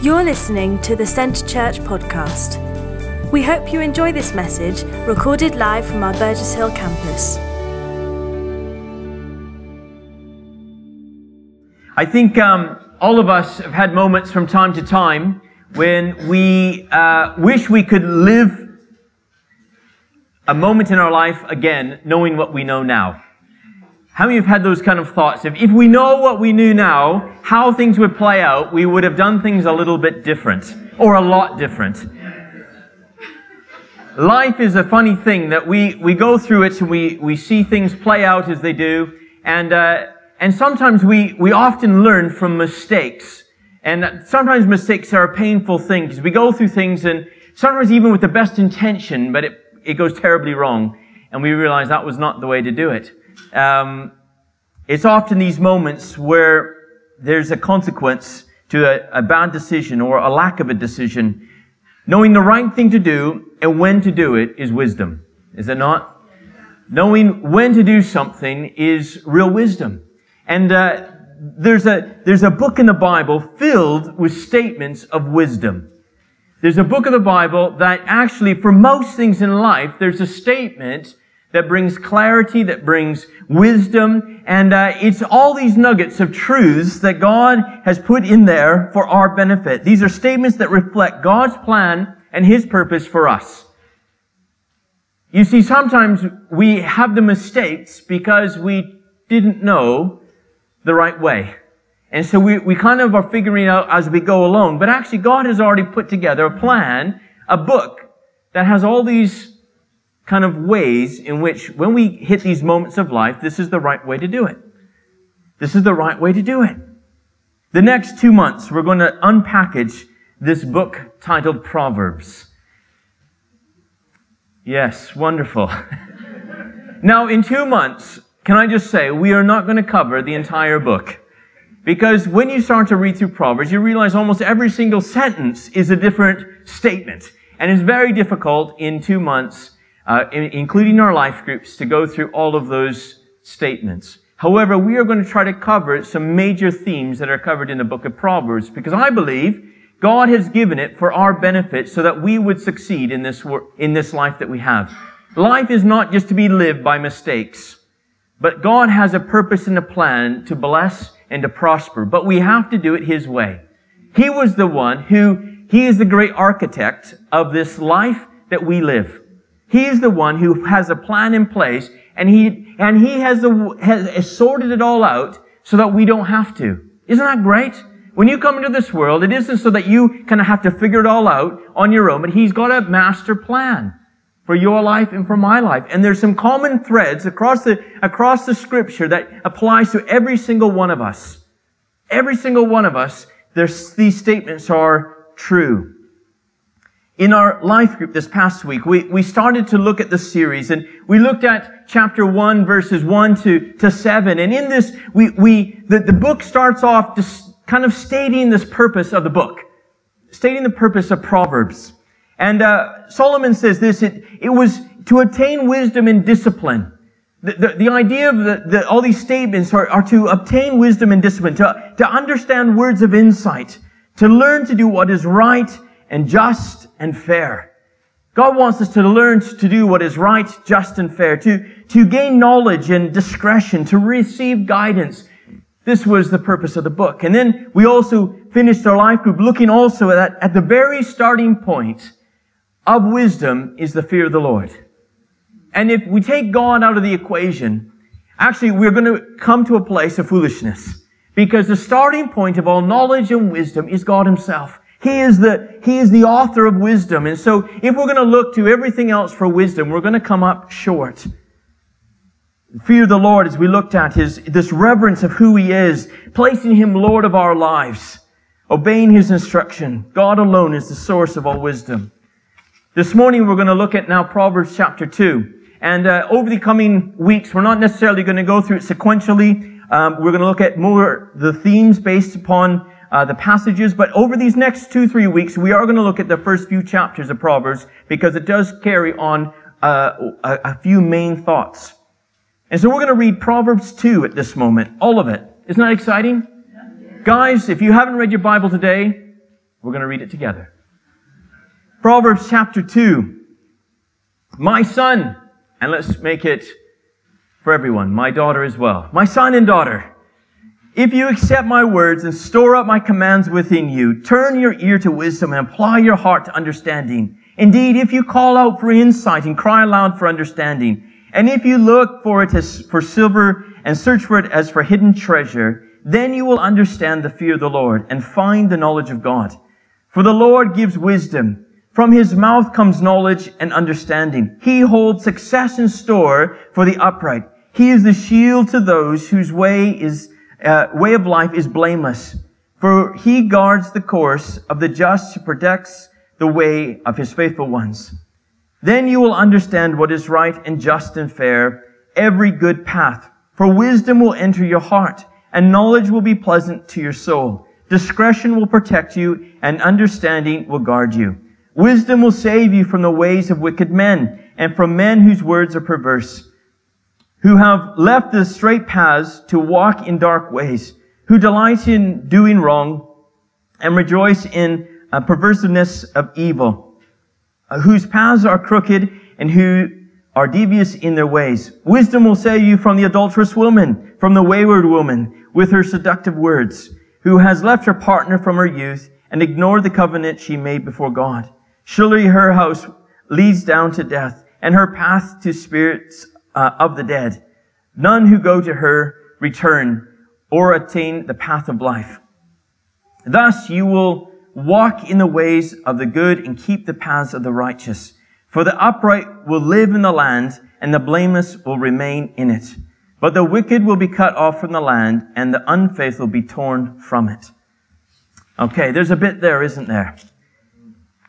You're listening to the Centre Church podcast. We hope you enjoy this message recorded live from our Burgess Hill campus. I think um, all of us have had moments from time to time when we uh, wish we could live a moment in our life again, knowing what we know now. How many have had those kind of thoughts? If, if we know what we knew now, how things would play out, we would have done things a little bit different, or a lot different. Life is a funny thing that we, we go through it and we, we see things play out as they do, and, uh, and sometimes we, we often learn from mistakes. And sometimes mistakes are a painful thing because we go through things and sometimes even with the best intention, but it, it goes terribly wrong. And we realize that was not the way to do it. Um, it's often these moments where there's a consequence to a, a bad decision or a lack of a decision. Knowing the right thing to do and when to do it is wisdom. Is it not? Knowing when to do something is real wisdom. And uh, there's a there's a book in the Bible filled with statements of wisdom. There's a book of the Bible that actually, for most things in life, there's a statement that brings clarity, that brings wisdom, and uh, it's all these nuggets of truths that God has put in there for our benefit. These are statements that reflect God's plan and His purpose for us. You see, sometimes we have the mistakes because we didn't know the right way. And so we, we kind of are figuring out as we go along. But actually, God has already put together a plan, a book that has all these kind of ways in which when we hit these moments of life, this is the right way to do it. This is the right way to do it. The next two months, we're going to unpackage this book titled Proverbs. Yes, wonderful. now, in two months, can I just say, we are not going to cover the entire book. Because when you start to read through Proverbs, you realize almost every single sentence is a different statement. And it's very difficult in two months uh, in, including our life groups, to go through all of those statements. However, we are going to try to cover some major themes that are covered in the book of Proverbs because I believe God has given it for our benefit so that we would succeed in this, wor- in this life that we have. Life is not just to be lived by mistakes, but God has a purpose and a plan to bless and to prosper, but we have to do it His way. He was the one who, He is the great architect of this life that we live. He is the one who has a plan in place and he, and he has, has sorted it all out so that we don't have to. Isn't that great? When you come into this world, it isn't so that you kind of have to figure it all out on your own, but he's got a master plan for your life and for my life. And there's some common threads across the, across the scripture that applies to every single one of us. Every single one of us, there's, these statements are true. In our life group this past week, we, we started to look at the series and we looked at chapter 1 verses 1 to, to 7. And in this, we, we, the, the book starts off just kind of stating this purpose of the book, stating the purpose of Proverbs. And uh, Solomon says this, it, it was to attain wisdom and discipline. The, the, the idea of the, the, all these statements are, are to obtain wisdom and discipline, to, to understand words of insight, to learn to do what is right and just and fair. God wants us to learn to do what is right, just, and fair, to, to gain knowledge and discretion, to receive guidance. This was the purpose of the book. And then we also finished our life group looking also at, at the very starting point of wisdom is the fear of the Lord. And if we take God out of the equation, actually we're going to come to a place of foolishness. Because the starting point of all knowledge and wisdom is God Himself. He is the, he is the author of wisdom. And so if we're going to look to everything else for wisdom, we're going to come up short. Fear the Lord, as we looked at his, this reverence of who he is, placing him Lord of our lives, obeying his instruction. God alone is the source of all wisdom. This morning we're going to look at now Proverbs chapter 2. And uh, over the coming weeks, we're not necessarily going to go through it sequentially. Um, we're going to look at more the themes based upon uh, the passages, but over these next two, three weeks, we are going to look at the first few chapters of Proverbs because it does carry on uh, a, a few main thoughts. And so we're going to read Proverbs 2 at this moment, all of it. Isn't that exciting? Guys, if you haven't read your Bible today, We're going to read it together. Proverbs chapter 2. My son, and let's make it for everyone, my daughter as well. My son and daughter, if you accept my words and store up my commands within you, turn your ear to wisdom and apply your heart to understanding. Indeed, if you call out for insight and cry aloud for understanding, and if you look for it as for silver and search for it as for hidden treasure, then you will understand the fear of the Lord and find the knowledge of God. For the Lord gives wisdom. From his mouth comes knowledge and understanding. He holds success in store for the upright. He is the shield to those whose way is, uh, way of life is blameless. For he guards the course of the just, protects the way of his faithful ones. Then you will understand what is right and just and fair, every good path. For wisdom will enter your heart, and knowledge will be pleasant to your soul. Discretion will protect you, and understanding will guard you. Wisdom will save you from the ways of wicked men, and from men whose words are perverse, who have left the straight paths to walk in dark ways, who delight in doing wrong, and rejoice in uh, perversiveness of evil, uh, whose paths are crooked, and who are devious in their ways. Wisdom will save you from the adulterous woman, from the wayward woman, with her seductive words who has left her partner from her youth and ignored the covenant she made before God. Surely her house leads down to death and her path to spirits uh, of the dead. None who go to her return or attain the path of life. Thus you will walk in the ways of the good and keep the paths of the righteous. For the upright will live in the land and the blameless will remain in it. But the wicked will be cut off from the land, and the unfaithful be torn from it. Okay, there's a bit there, isn't there?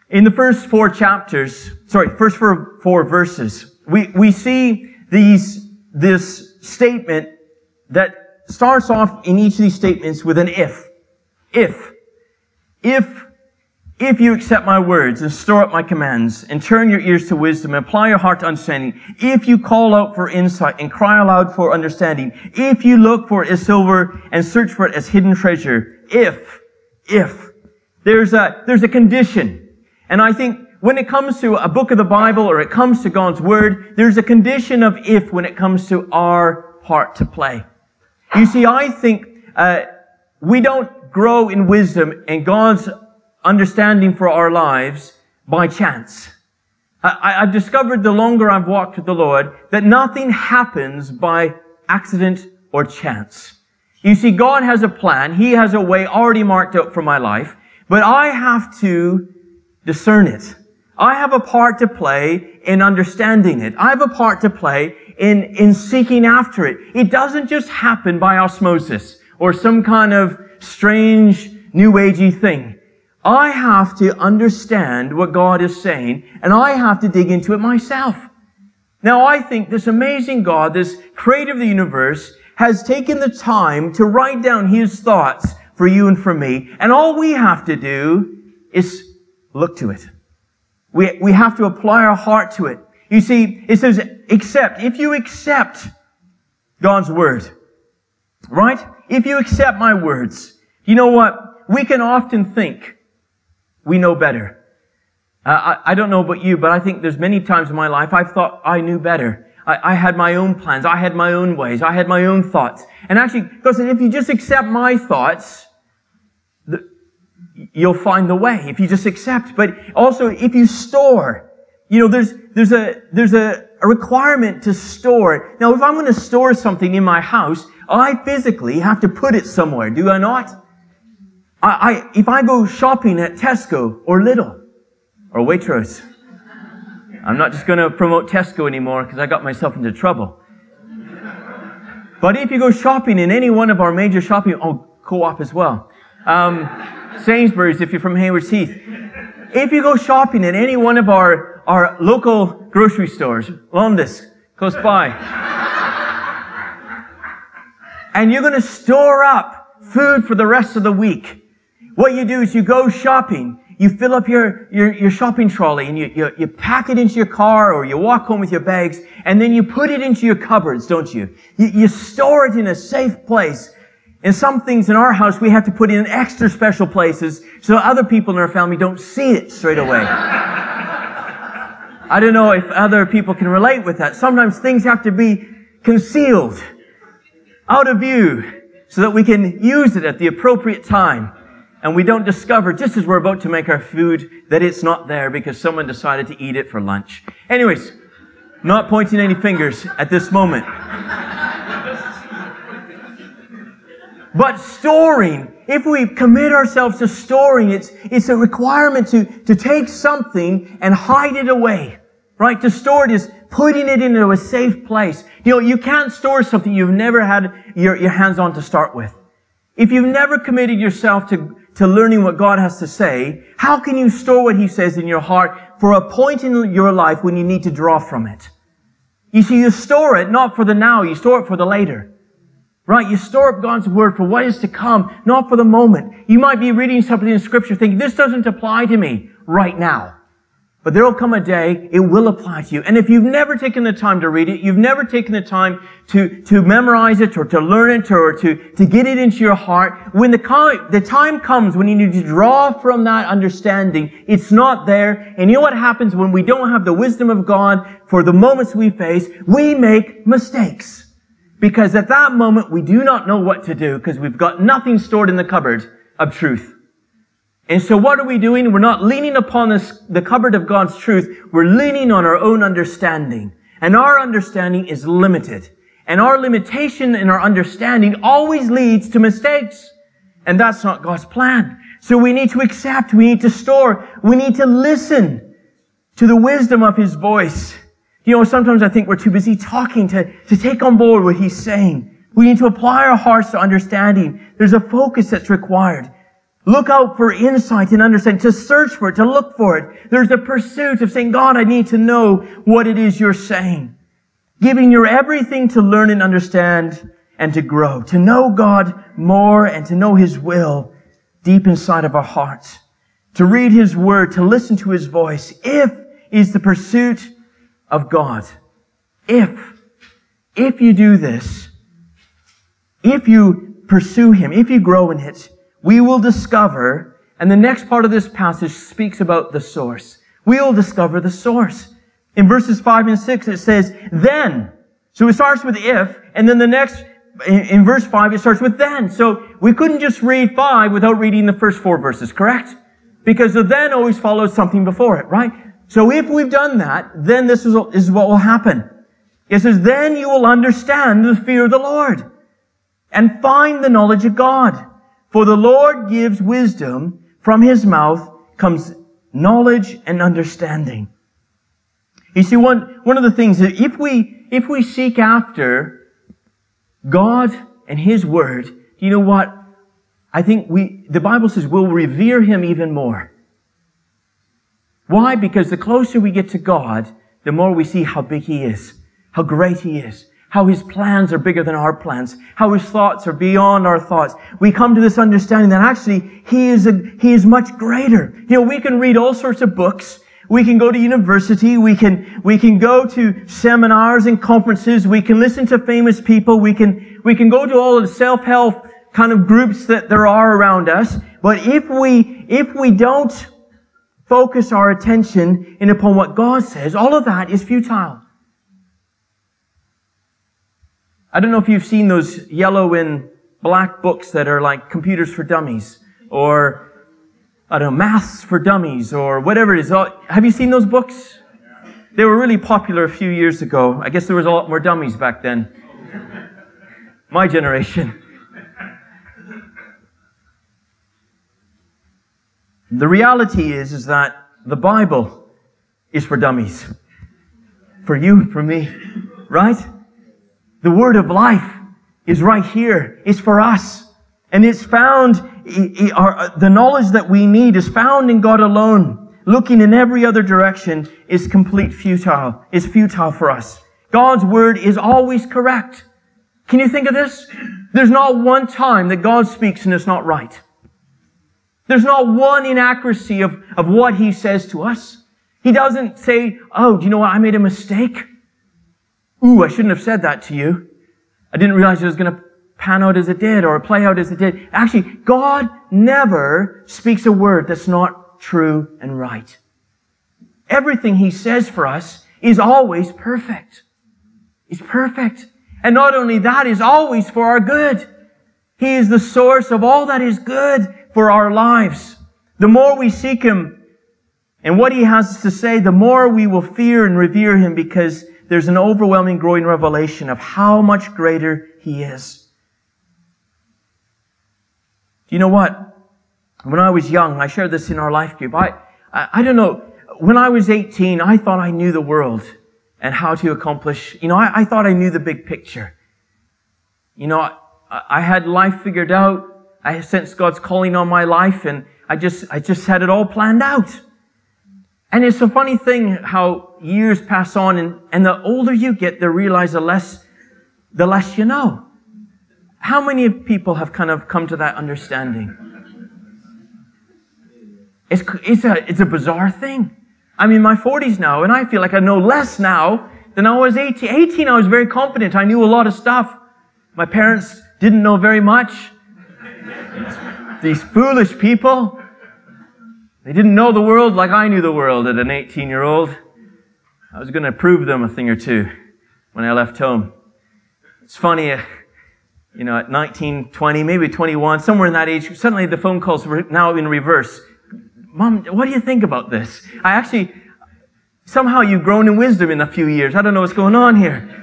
In the first four chapters, sorry, first four, four verses, we, we see these, this statement that starts off in each of these statements with an if. If. If if you accept my words and store up my commands and turn your ears to wisdom and apply your heart to understanding, if you call out for insight and cry aloud for understanding, if you look for it as silver and search for it as hidden treasure, if, if, there's a, there's a condition. And I think when it comes to a book of the Bible or it comes to God's word, there's a condition of if when it comes to our part to play. You see, I think, uh, we don't grow in wisdom and God's understanding for our lives by chance. I, have discovered the longer I've walked with the Lord that nothing happens by accident or chance. You see, God has a plan. He has a way already marked out for my life, but I have to discern it. I have a part to play in understanding it. I have a part to play in, in seeking after it. It doesn't just happen by osmosis or some kind of strange new agey thing. I have to understand what God is saying and I have to dig into it myself. Now I think this amazing God, this creator of the universe, has taken the time to write down his thoughts for you and for me. And all we have to do is look to it. We, we have to apply our heart to it. You see, it says, accept. If you accept God's word, right? If you accept my words, you know what? We can often think we know better. Uh, I, I, don't know about you, but I think there's many times in my life I've thought I knew better. I, I had my own plans. I had my own ways. I had my own thoughts. And actually, because if you just accept my thoughts, the, you'll find the way. If you just accept. But also, if you store, you know, there's, there's a, there's a, a requirement to store. it. Now, if I'm going to store something in my house, I physically have to put it somewhere, do I not? I, I, if I go shopping at Tesco or Lidl or Waitrose, I'm not just going to promote Tesco anymore because I got myself into trouble. But if you go shopping in any one of our major shopping, oh, co-op as well. Um, Sainsbury's if you're from Haywards Heath. If you go shopping in any one of our, our local grocery stores, Londis, close by, and you're going to store up food for the rest of the week, what you do is you go shopping, you fill up your, your, your shopping trolley and you, you, you pack it into your car or you walk home with your bags and then you put it into your cupboards, don't you? You, you store it in a safe place. And some things in our house we have to put in extra special places so other people in our family don't see it straight away. I don't know if other people can relate with that. Sometimes things have to be concealed, out of view, so that we can use it at the appropriate time. And we don't discover, just as we're about to make our food, that it's not there because someone decided to eat it for lunch. Anyways, not pointing any fingers at this moment. But storing, if we commit ourselves to storing, it's, it's a requirement to, to take something and hide it away. Right? To store it is putting it into a safe place. You know, you can't store something you've never had your, your hands on to start with. If you've never committed yourself to, to learning what God has to say, how can you store what He says in your heart for a point in your life when you need to draw from it? You see, you store it not for the now, you store it for the later. Right? You store up God's word for what is to come, not for the moment. You might be reading something in scripture thinking, this doesn't apply to me right now. But there will come a day it will apply to you. And if you've never taken the time to read it, you've never taken the time to, to memorize it or to learn it or to, to get it into your heart, when the, the time comes when you need to draw from that understanding, it's not there. And you know what happens when we don't have the wisdom of God for the moments we face? We make mistakes. Because at that moment, we do not know what to do because we've got nothing stored in the cupboard of truth. And so what are we doing? We're not leaning upon this, the cupboard of God's truth. We're leaning on our own understanding. And our understanding is limited. And our limitation in our understanding always leads to mistakes. And that's not God's plan. So we need to accept, we need to store, we need to listen to the wisdom of His voice. You know, sometimes I think we're too busy talking to, to take on board what He's saying. We need to apply our hearts to understanding. There's a focus that's required. Look out for insight and understanding, to search for it, to look for it. There's a pursuit of saying, God, I need to know what it is you're saying. Giving your everything to learn and understand and to grow, to know God more and to know His will deep inside of our hearts, to read His word, to listen to His voice, if is the pursuit of God. If, if you do this, if you pursue Him, if you grow in it, we will discover, and the next part of this passage speaks about the source. We will discover the source. In verses 5 and 6, it says, then. So it starts with if, and then the next, in, in verse 5, it starts with then. So we couldn't just read 5 without reading the first four verses, correct? Because the then always follows something before it, right? So if we've done that, then this is, is what will happen. It says, then you will understand the fear of the Lord and find the knowledge of God. For the Lord gives wisdom. From his mouth comes knowledge and understanding. You see, one, one of the things that if we, if we seek after God and his word, you know what? I think we, the Bible says we'll revere him even more. Why? Because the closer we get to God, the more we see how big he is, how great he is, how his plans are bigger than our plans, how his thoughts are beyond our thoughts. We come to this understanding that actually he is a, he is much greater. You know, we can read all sorts of books. We can go to university. We can, we can go to seminars and conferences. We can listen to famous people. We can, we can go to all the self-help kind of groups that there are around us. But if we, if we don't focus our attention in upon what God says, all of that is futile. I don't know if you've seen those yellow and black books that are like computers for dummies or, I don't know, maths for dummies or whatever it is. Oh, have you seen those books? They were really popular a few years ago. I guess there was a lot more dummies back then. My generation. The reality is, is that the Bible is for dummies. For you, for me, right? The word of life is right here. It's for us. And it's found, uh, the knowledge that we need is found in God alone. Looking in every other direction is complete futile, is futile for us. God's word is always correct. Can you think of this? There's not one time that God speaks and it's not right. There's not one inaccuracy of, of what he says to us. He doesn't say, oh, do you know what? I made a mistake. Ooh, I shouldn't have said that to you. I didn't realize it was going to pan out as it did or play out as it did. Actually, God never speaks a word that's not true and right. Everything He says for us is always perfect. He's perfect. And not only that, is always for our good. He is the source of all that is good for our lives. The more we seek Him and what He has to say, the more we will fear and revere Him because there's an overwhelming growing revelation of how much greater He is. Do you know what? When I was young, I shared this in our life group. I, I, I don't know. When I was 18, I thought I knew the world and how to accomplish, you know, I, I thought I knew the big picture. You know, I, I had life figured out. I sensed God's calling on my life and I just, I just had it all planned out. And it's a funny thing how years pass on and, and the older you get, the realize the less, the less you know. How many people have kind of come to that understanding? It's, it's, a, it's a bizarre thing. I'm in my 40s now, and I feel like I know less now than I was 18. 18, I was very confident. I knew a lot of stuff. My parents didn't know very much. These foolish people. They didn't know the world like I knew the world at an 18 year old. I was going to prove them a thing or two when I left home. It's funny, uh, you know, at 19, 20, maybe 21, somewhere in that age, suddenly the phone calls were now in reverse. Mom, what do you think about this? I actually, somehow you've grown in wisdom in a few years. I don't know what's going on here.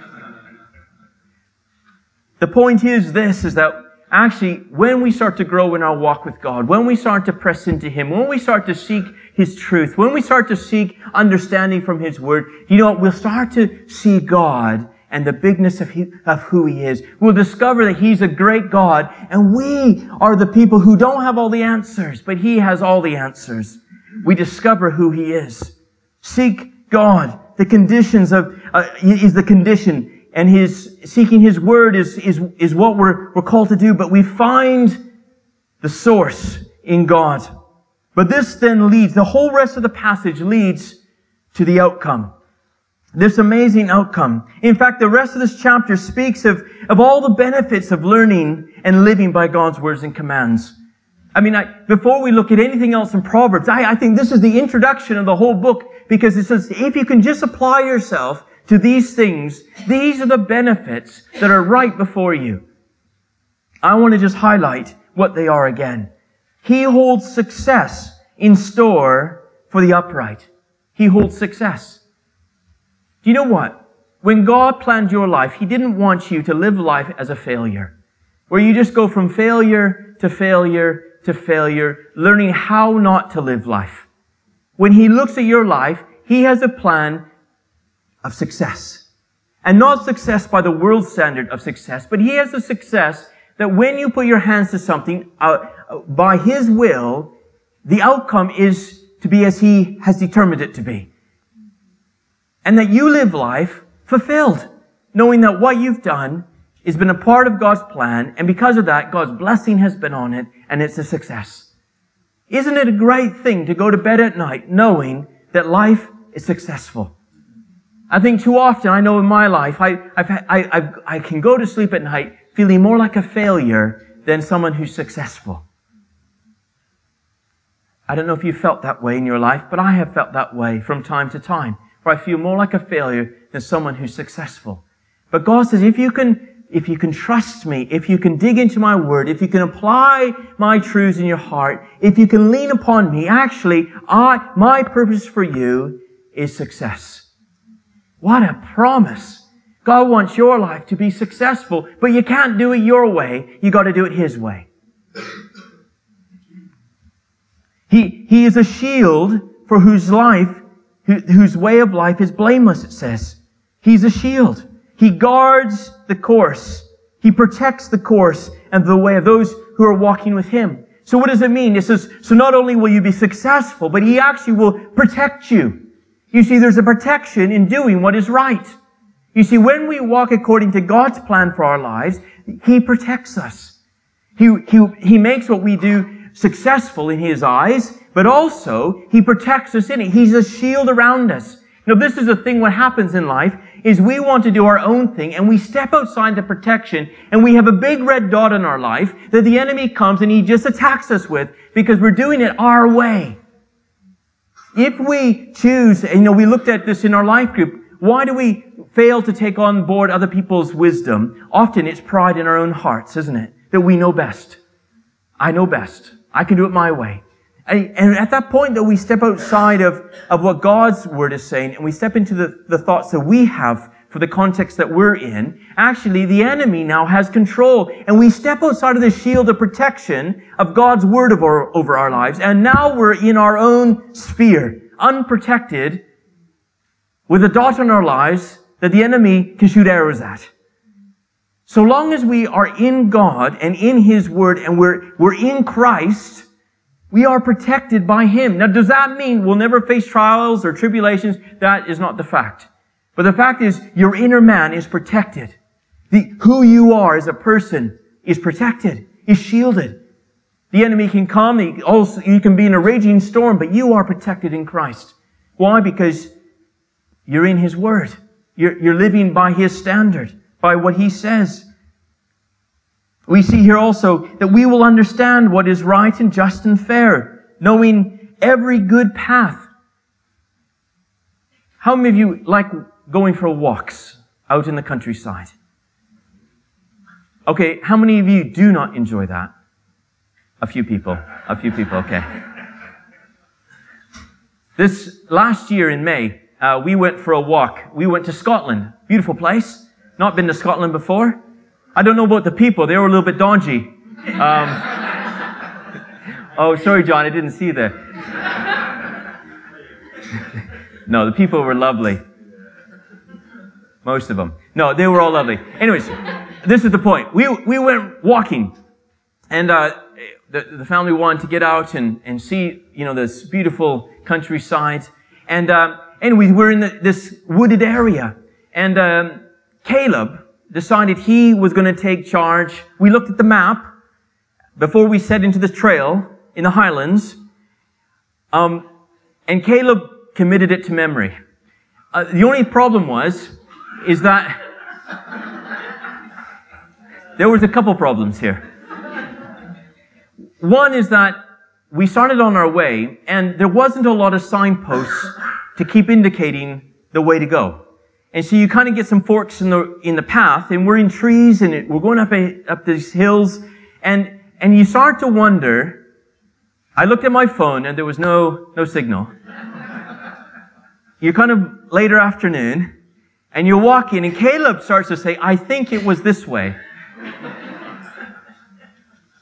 The point is this, is that actually, when we start to grow in our walk with God, when we start to press into Him, when we start to seek His truth, when we start to seek understanding from His Word, you know, we'll start to see God and the bigness of, he, of who He is. We'll discover that He's a great God, and we are the people who don't have all the answers, but He has all the answers. We discover who He is. Seek God. The conditions of, uh, is the condition, and His, seeking His Word is, is, is what we're, we're called to do, but we find the source in God. But this then leads, the whole rest of the passage leads to the outcome this amazing outcome. In fact, the rest of this chapter speaks of, of all the benefits of learning and living by God's words and commands. I mean, I, before we look at anything else in Proverbs, I, I think this is the introduction of the whole book because it says if you can just apply yourself to these things, these are the benefits that are right before you. I want to just highlight what they are again. He holds success in store for the upright. He holds success. Do you know what? When God planned your life, He didn't want you to live life as a failure, where you just go from failure to failure to failure, learning how not to live life. When He looks at your life, He has a plan of success. And not success by the world standard of success, but He has a success that when you put your hands to something uh, by His will, the outcome is to be as He has determined it to be and that you live life fulfilled, knowing that what you've done has been a part of God's plan, and because of that, God's blessing has been on it, and it's a success. Isn't it a great thing to go to bed at night knowing that life is successful? I think too often, I know in my life, I, I, I've, I can go to sleep at night feeling more like a failure than someone who's successful. I don't know if you felt that way in your life, but I have felt that way from time to time where I feel more like a failure than someone who's successful. But God says, if you can, if you can trust me, if you can dig into my word, if you can apply my truths in your heart, if you can lean upon me, actually, I, my purpose for you is success. What a promise. God wants your life to be successful, but you can't do it your way. You gotta do it His way. He, he is a shield for whose life whose way of life is blameless, it says. He's a shield. He guards the course. He protects the course and the way of those who are walking with him. So what does it mean? It says, so not only will you be successful, but he actually will protect you. You see, there's a protection in doing what is right. You see, when we walk according to God's plan for our lives, he protects us. He, he, he makes what we do successful in his eyes, but also he protects us in it. He's a shield around us. Now, this is the thing what happens in life is we want to do our own thing and we step outside the protection and we have a big red dot in our life that the enemy comes and he just attacks us with because we're doing it our way. If we choose, you know, we looked at this in our life group, why do we fail to take on board other people's wisdom? Often it's pride in our own hearts, isn't it? That we know best. I know best. I can do it my way. And at that point that we step outside of, of what God's word is saying and we step into the, the thoughts that we have for the context that we're in, actually the enemy now has control. And we step outside of the shield of protection of God's word over, our lives. And now we're in our own sphere, unprotected, with a dot on our lives that the enemy can shoot arrows at. So long as we are in God and in His Word and we're, we're in Christ, we are protected by Him. Now, does that mean we'll never face trials or tribulations? That is not the fact. But the fact is, your inner man is protected. The, who you are as a person is protected, is shielded. The enemy can come, he also, you can be in a raging storm, but you are protected in Christ. Why? Because you're in His Word. You're, you're living by His standard, by what He says. We see here also that we will understand what is right and just and fair, knowing every good path. How many of you like going for walks out in the countryside? Okay, how many of you do not enjoy that? A few people. A few people, okay. This last year in May, uh, we went for a walk. We went to Scotland. Beautiful place. Not been to Scotland before. I don't know about the people. They were a little bit dodgy. Um, oh, sorry, John. I didn't see that. no, the people were lovely. Most of them. No, they were all lovely. Anyways, this is the point. We, we went walking, and uh, the, the family wanted to get out and, and see, you know, this beautiful countryside. And uh, anyway, we were in the, this wooded area. And um, Caleb, decided he was going to take charge. We looked at the map before we set into the trail in the highlands, um, and Caleb committed it to memory. Uh, the only problem was, is that there was a couple problems here. One is that we started on our way, and there wasn't a lot of signposts to keep indicating the way to go. And so you kind of get some forks in the, in the path and we're in trees and it, we're going up, a, up these hills and, and you start to wonder, I looked at my phone and there was no, no signal. you're kind of later afternoon and you're walking and Caleb starts to say, I think it was this way.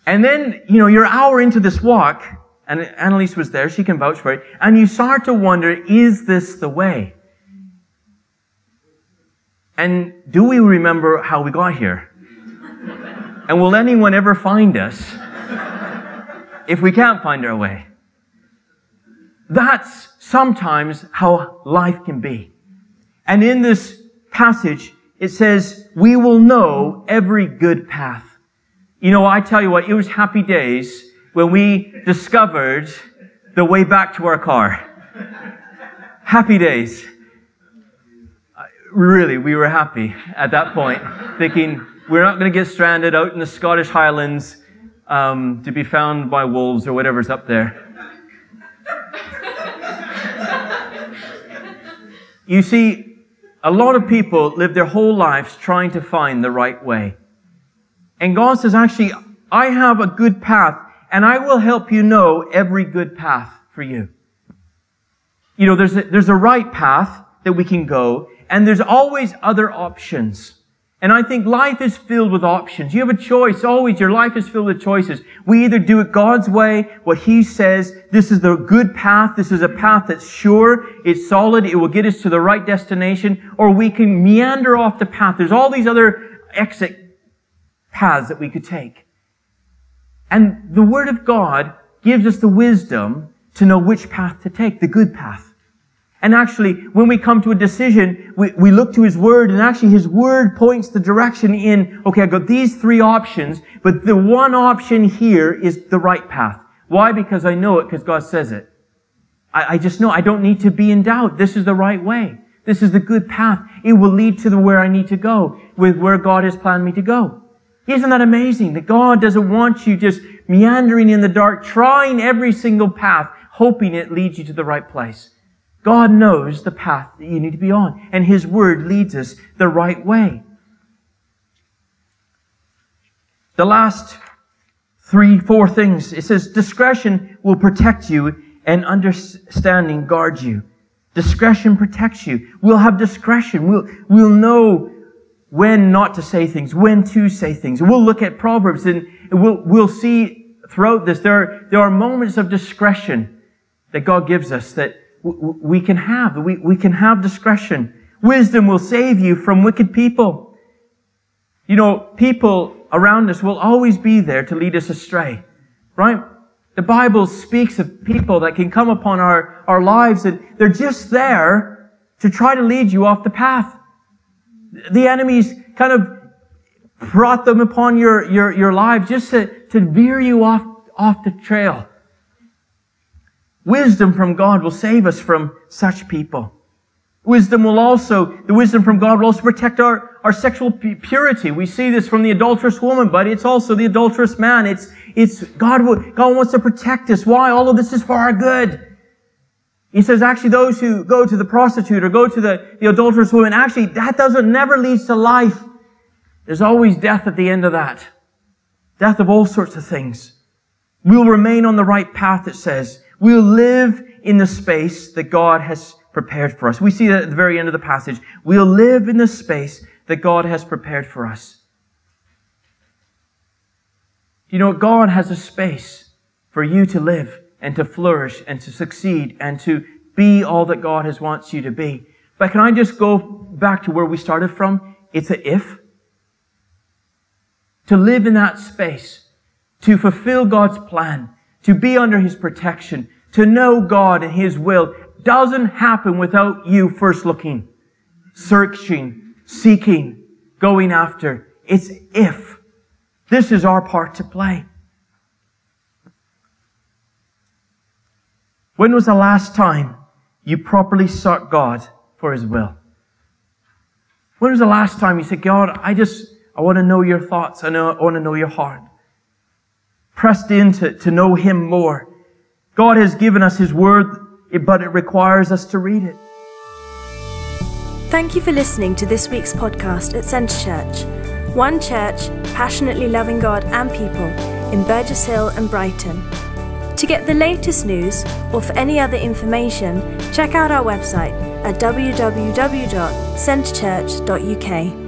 and then, you know, you're an hour into this walk and Annalise was there, she can vouch for it, and you start to wonder, is this the way? And do we remember how we got here? And will anyone ever find us if we can't find our way? That's sometimes how life can be. And in this passage, it says, we will know every good path. You know, I tell you what, it was happy days when we discovered the way back to our car. happy days really, we were happy at that point, thinking we're not going to get stranded out in the Scottish Highlands um, to be found by wolves or whatever's up there. you see, a lot of people live their whole lives trying to find the right way. And God says, actually, I have a good path, and I will help you know every good path for you. You know, there's a, there's a right path that we can go, and there's always other options. And I think life is filled with options. You have a choice always. Your life is filled with choices. We either do it God's way, what He says, this is the good path, this is a path that's sure, it's solid, it will get us to the right destination, or we can meander off the path. There's all these other exit paths that we could take. And the Word of God gives us the wisdom to know which path to take, the good path. And actually, when we come to a decision, we, we look to His Word, and actually His Word points the direction in, okay, I've got these three options, but the one option here is the right path. Why? Because I know it, because God says it. I, I just know I don't need to be in doubt. This is the right way. This is the good path. It will lead to the where I need to go, with where God has planned me to go. Isn't that amazing? That God doesn't want you just meandering in the dark, trying every single path, hoping it leads you to the right place. God knows the path that you need to be on, and His Word leads us the right way. The last three, four things, it says discretion will protect you and understanding guards you. Discretion protects you. We'll have discretion. We'll, we'll know when not to say things, when to say things. We'll look at Proverbs and we'll, we'll see throughout this, there are, there are moments of discretion that God gives us that we can have. We, can have discretion. Wisdom will save you from wicked people. You know, people around us will always be there to lead us astray, right? The Bible speaks of people that can come upon our, our lives and they're just there to try to lead you off the path. The enemies kind of brought them upon your, your, your lives just to, to veer you off, off the trail. Wisdom from God will save us from such people. Wisdom will also, the wisdom from God will also protect our, our sexual purity. We see this from the adulterous woman, but it's also the adulterous man. It's, it's God, God wants to protect us. Why? All of this is for our good. He says actually those who go to the prostitute or go to the, the adulterous woman, actually that doesn't, never leads to life. There's always death at the end of that. Death of all sorts of things. We'll remain on the right path, it says. We'll live in the space that God has prepared for us. We see that at the very end of the passage. We'll live in the space that God has prepared for us. You know, God has a space for you to live and to flourish and to succeed and to be all that God has wants you to be. But can I just go back to where we started from? It's a if. To live in that space, to fulfill God's plan, to be under His protection, to know God and His will, doesn't happen without you first looking, searching, seeking, going after. It's if. This is our part to play. When was the last time you properly sought God for His will? When was the last time you said, God, I just, I want to know your thoughts. I, know, I want to know your heart. Pressed in to, to know Him more. God has given us His Word but it requires us to read it. Thank you for listening to this week's podcast at Centre Church, one church passionately loving God and people in Burgess Hill and Brighton. To get the latest news or for any other information, check out our website at www.centrechurch.uk.